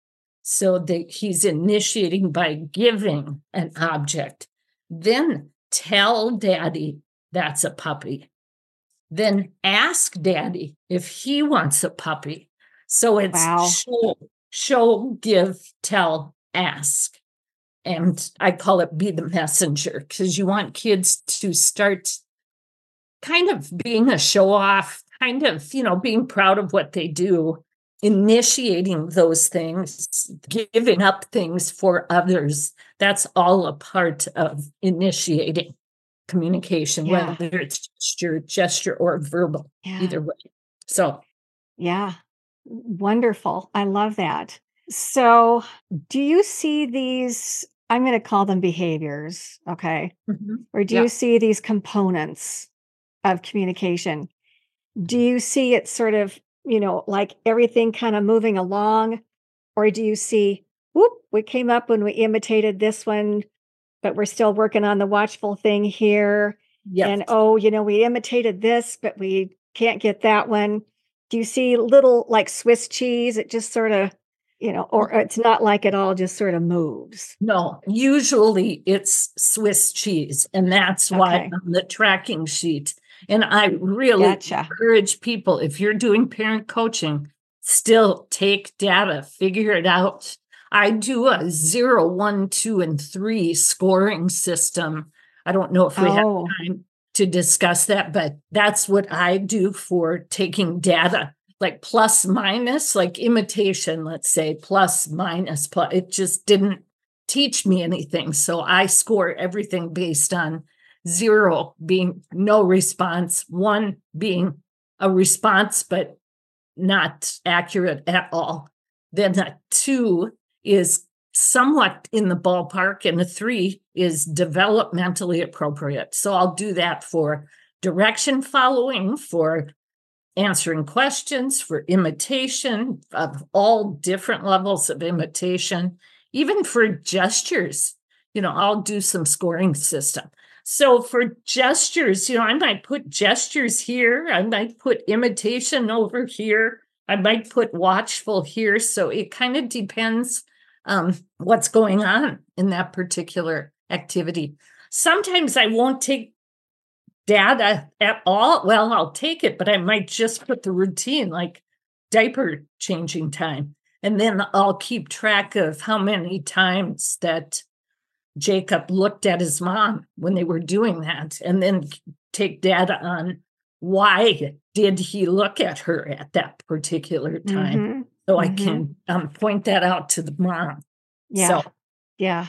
so that he's initiating by giving an object. Then tell daddy that's a puppy. Then ask daddy if he wants a puppy. So it's Wow. show, show, give, tell, ask. And I call it be the messenger because you want kids to start kind of being a show off, kind of, you know, being proud of what they do, initiating those things, giving up things for others. That's all a part of initiating communication, Yeah. whether it's gesture, gesture or verbal, Yeah. either way. So Yeah. Wonderful. I love that. So, do you see these? I'm going to call them behaviors. Okay. Mm-hmm. Or do Yeah. you see these components of communication? Do you see it sort of, you know, like everything kind of moving along? Or do you see, whoop, we came up when we imitated this one, but we're still working on the watchful thing here? yeah. And oh, you know, we imitated this, but we can't get that one. Do you see little like Swiss cheese? It just sort of, you know, or uh, it's not like it all just sort of moves. No, usually it's Swiss cheese, and that's why Okay. on the tracking sheet. And I really Gotcha. encourage people if you're doing parent coaching, still take data, figure it out. I do a zero, one, two, and three scoring system. I don't know if we have Oh, time to discuss that, but that's what I do for taking data, like plus minus, like imitation, let's say, plus minus, plus. It just didn't teach me anything. So I score everything based on zero being no response, one being a response, but not accurate at all. Then a two is somewhat in the ballpark, and a three is developmentally appropriate. So I'll do that for direction following, for answering questions, for imitation of all different levels of imitation, even for gestures. You know, I'll do some scoring system. So for gestures, you know, I might put gestures here, I might put imitation over here, I might put watchful here. So it kind of depends um, what's going on in that particular activity. Sometimes I won't take data at all. Well, I'll take it, but I might just put the routine like diaper changing time. And then I'll keep track of how many times that Jacob looked at his mom when they were doing that, and then take data on why did he look at her at that particular time. mhm. So I mhm. can um, point that out to the mom. Yeah. So Yeah.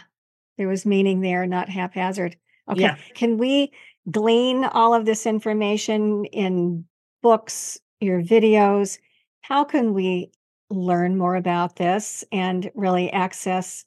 There was meaning there, not haphazard. Okay. Yeah. Can we glean all of this information in books, your videos? How can we learn more about this and really access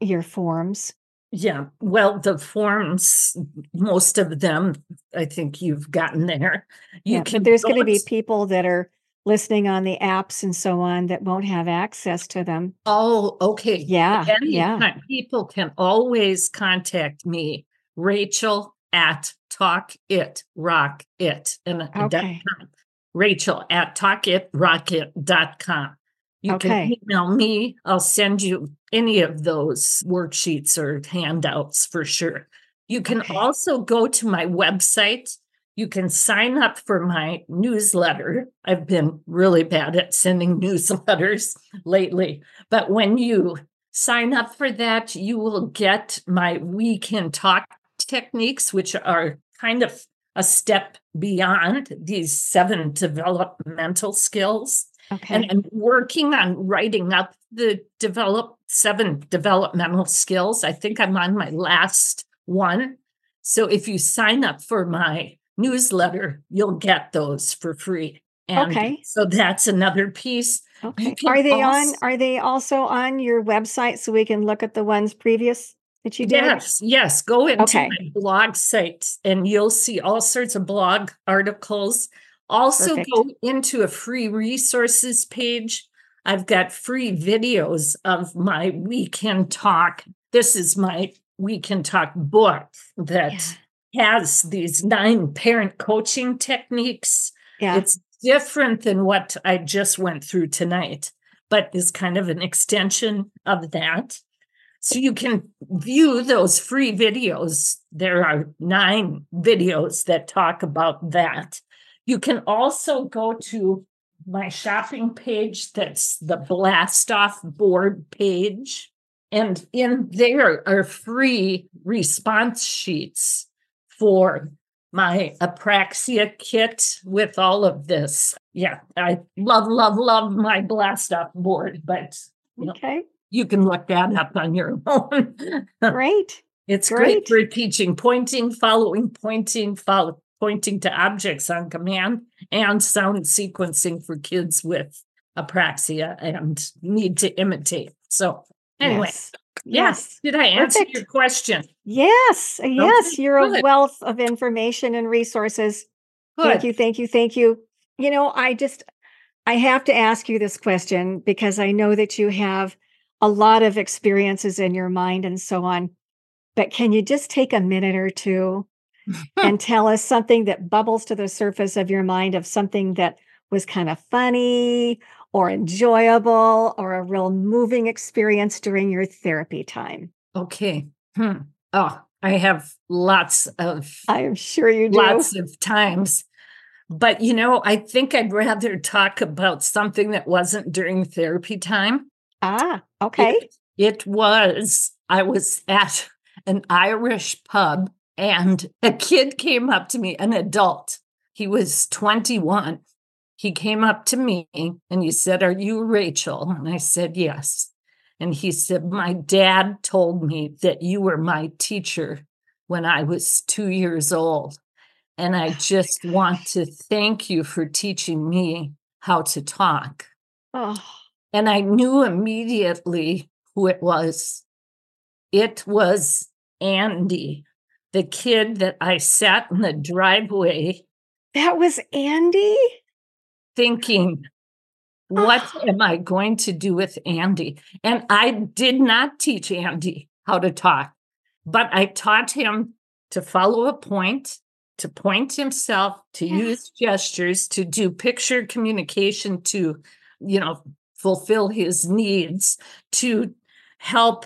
your forms? Yeah. Well, the forms, most of them, I think you've gotten there. You Yeah, can there's go going to be people that are listening on the apps and so on that won't have access to them. Oh, okay. Yeah, yeah. People can always contact me, Rachel at talk it rock it and Okay. com. Rachel at talkitrockit.com. You Okay. can email me. I'll send you any of those worksheets or handouts for sure. You can Okay. also go to my website. You can sign up for my newsletter. I've been really bad at sending newsletters lately, but when you sign up for that, you will get my We Can Talk techniques, which are kind of a step beyond these seven developmental skills. Okay. And I'm working on writing up the develop seven developmental skills. I think I'm on my last one. So if you sign up for my newsletter, you'll get those for free. And Okay. so that's another piece. okay. Are they on are they also on your website so we can look at the ones previous that you did? Yes, yes. Go into Okay. my blog site and you'll see all sorts of blog articles. Also, Perfect. go into a free resources page. I've got free videos of my We Can Talk. This is my We Can Talk book that has these nine parent coaching techniques. Yeah. It's different than what I just went through tonight, but is kind of an extension of that. So you can view those free videos. There are nine videos that talk about that. You can also go to my shopping page that's the blast off board page. And in there are free response sheets for my apraxia kit with all of this. Yeah, I love, love, love my blast off board, but you know, okay. you can look that up on your own. Great. it's great. Great. for teaching pointing, following, pointing, follow, pointing to objects on command, and sound sequencing for kids with apraxia and need to imitate. So, anyway, Yes. yes. Did I answer Perfect. your question? Yes. Yes. You're a wealth of information and resources. Thank you. Thank you. Thank you. You know, I just, I have to ask you this question because I know that you have a lot of experiences in your mind and so on. But can you just take a minute or two and tell us something that bubbles to the surface of your mind of something that was kind of funny or enjoyable or a real moving experience during your therapy time? Okay. Hmm. Oh, I have lots of I am sure you do. lots of times. But you know, I think I'd rather talk about something that wasn't during therapy time. Ah, okay. It, it was, I was at an Irish pub and a kid came up to me, an adult. He was 21. He came up to me and he said, Are you Rachel? And I said, Yes. And he said, My dad told me that you were my teacher when I was two years old. And I just want to thank you for teaching me how to talk. Oh, And I knew immediately who it was. It was Andy, the kid that I sat in the driveway that was Andy? thinking, what ah. am I going to do with Andy? And I did not teach Andy how to talk, but I taught him to follow a point, to point himself, to Yeah. use gestures, to do picture communication, to, you know, fulfill his needs, to help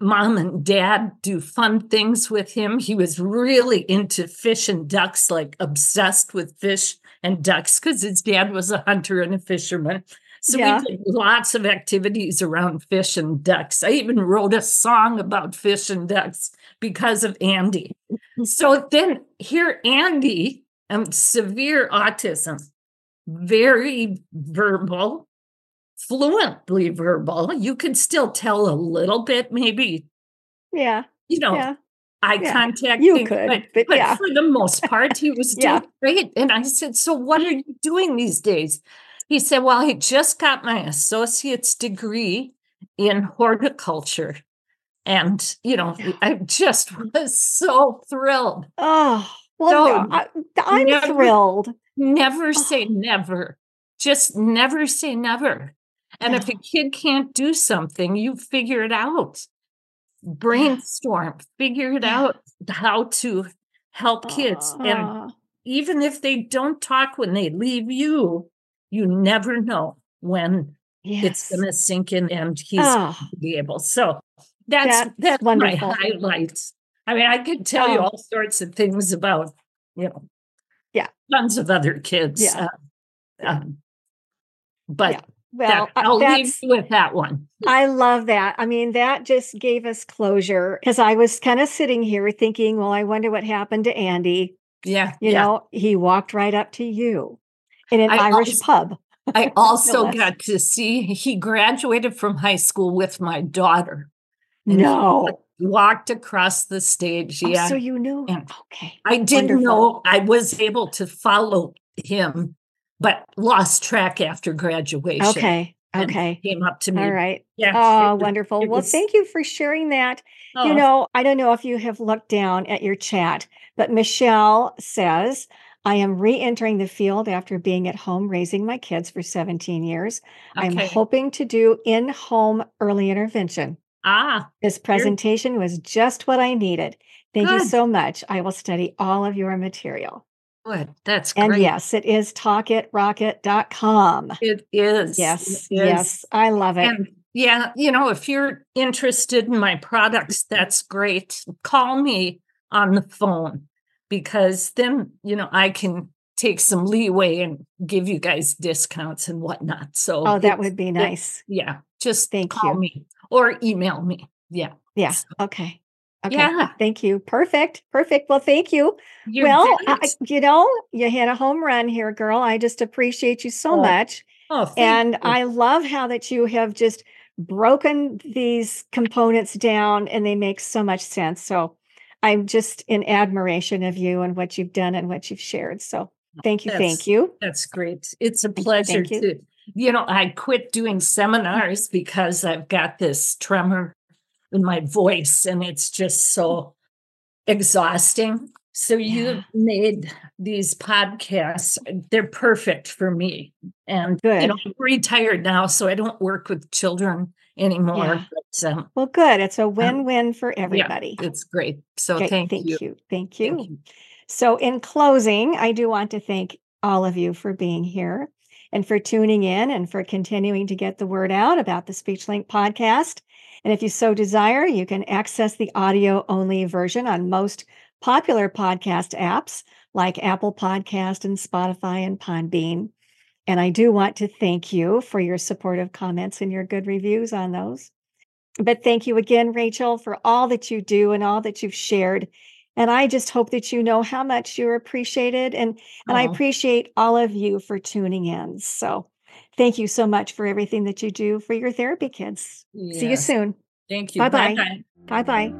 mom and dad do fun things with him. He was really into fish and ducks, like obsessed with fish and ducks, because his dad was a hunter and a fisherman. So Yeah. we did lots of activities around fish and ducks. I even wrote a song about fish and ducks because of Andy. So then here, Andy, um, severe autism, very verbal, fluently verbal. You can still tell a little bit, maybe, Yeah, you know, yeah. eye Yeah, contact. you thing, could, but, but but yeah. for the most part, he was doing great. And I said, "So what are mm-hmm. you doing these days?" He said, "Well, I just got my associate's degree in horticulture." And, you know, I just was so thrilled. Oh, well, No, no, I, I'm never- thrilled. Never oh. say Oh. never. Just never say never. And if a kid can't do something, you figure it out. Brainstorm, figure it Yeah. out how to help kids. And even if they don't talk when they leave you, you never know when it's going to sink in and he's Oh, going to be able. So that's That's that's wonderful. my highlights. I mean, I could tell you Oh. all sorts of things about, you know, Yeah. tons of other kids. Yeah. uh, um, but Yeah. Well, that, I'll leave you with that one. I love that. I mean, that just gave us closure because I was kind of sitting here thinking, well, I wonder what happened to Andy. Yeah. You yeah. know, he walked right up to you in an I Irish also- pub. I also less. got to see he graduated from high school with my daughter. No. walked across the stage. Oh, Yeah. so you knew. And Okay. I didn't Wonderful. know I was able to follow him, but lost track after graduation. Okay. Okay. Came up to me. All right. Yeah. Oh, was- wonderful. it Well, thank you for sharing that. oh, You know, I don't know if you have looked down at your chat, but Michelle says, I am re entering the field after being at home raising my kids for 17 years. I'm hoping to do in home early intervention. Ah, This presentation was just what I needed. Thank you so much. I will study all of your material. Good. That's great. And great. yes, it is talkitrockit.com. It is. Yes, It is. yes, I love it. And yeah, you know, if you're interested in my products, that's great. Call me on the phone because then, you know, I can take some leeway and give you guys discounts and whatnot. So, oh, that would be it- nice. yeah, just Thank call you. me or email me. Yeah. Yeah. So, Okay. Okay. Yeah. Thank you. Perfect. Perfect. Well, thank you. you well, I, you know, you had a home run here, girl. I just appreciate you so Oh, much. oh, thank And you. I love how that you have just broken these components down and they make so much sense. So I'm just in admiration of you and what you've done and what you've shared. So oh, thank you. That's- Thank you. That's great. It's a pleasure you. to, you know, I quit doing seminars because I've got this tremor in my voice and it's just so exhausting. So Yeah. you made these podcasts, they're perfect for me. And, Good. you know, I'm retired now, so I don't work with children anymore. Yeah. But um, Well, good. It's a win win for everybody. it's great. So Okay, thank, thank you. you. Thank you. Thank you. So, in closing, I do want to thank all of you for being here and for tuning in and for continuing to get the word out about the SpeechLink podcast. And if you so desire, you can access the audio only version on most popular podcast apps like Apple Podcast and Spotify and Podbean. And I do want to thank you for your supportive comments and your good reviews on those. But thank you again, Rachel, for all that you do and all that you've shared. And I just hope that you know how much you're appreciated. And, and I appreciate all of you for tuning in. So thank you so much for everything that you do for your therapy kids. See you soon. Thank you. Bye-bye. Bye-bye. Bye bye.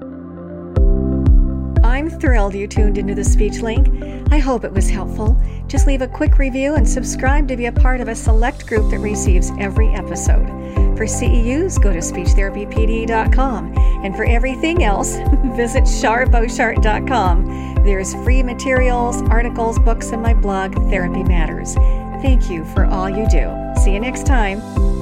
I'm thrilled you tuned into the Speech Link. I hope it was helpful. Just leave a quick review and subscribe to be a part of a select group that receives every episode. For CEUs, go to speechtherapypd.com. And for everything else, visit charboshart.com. There's free materials, articles, books, and my blog, Therapy Matters. Thank you for all you do. See you next time.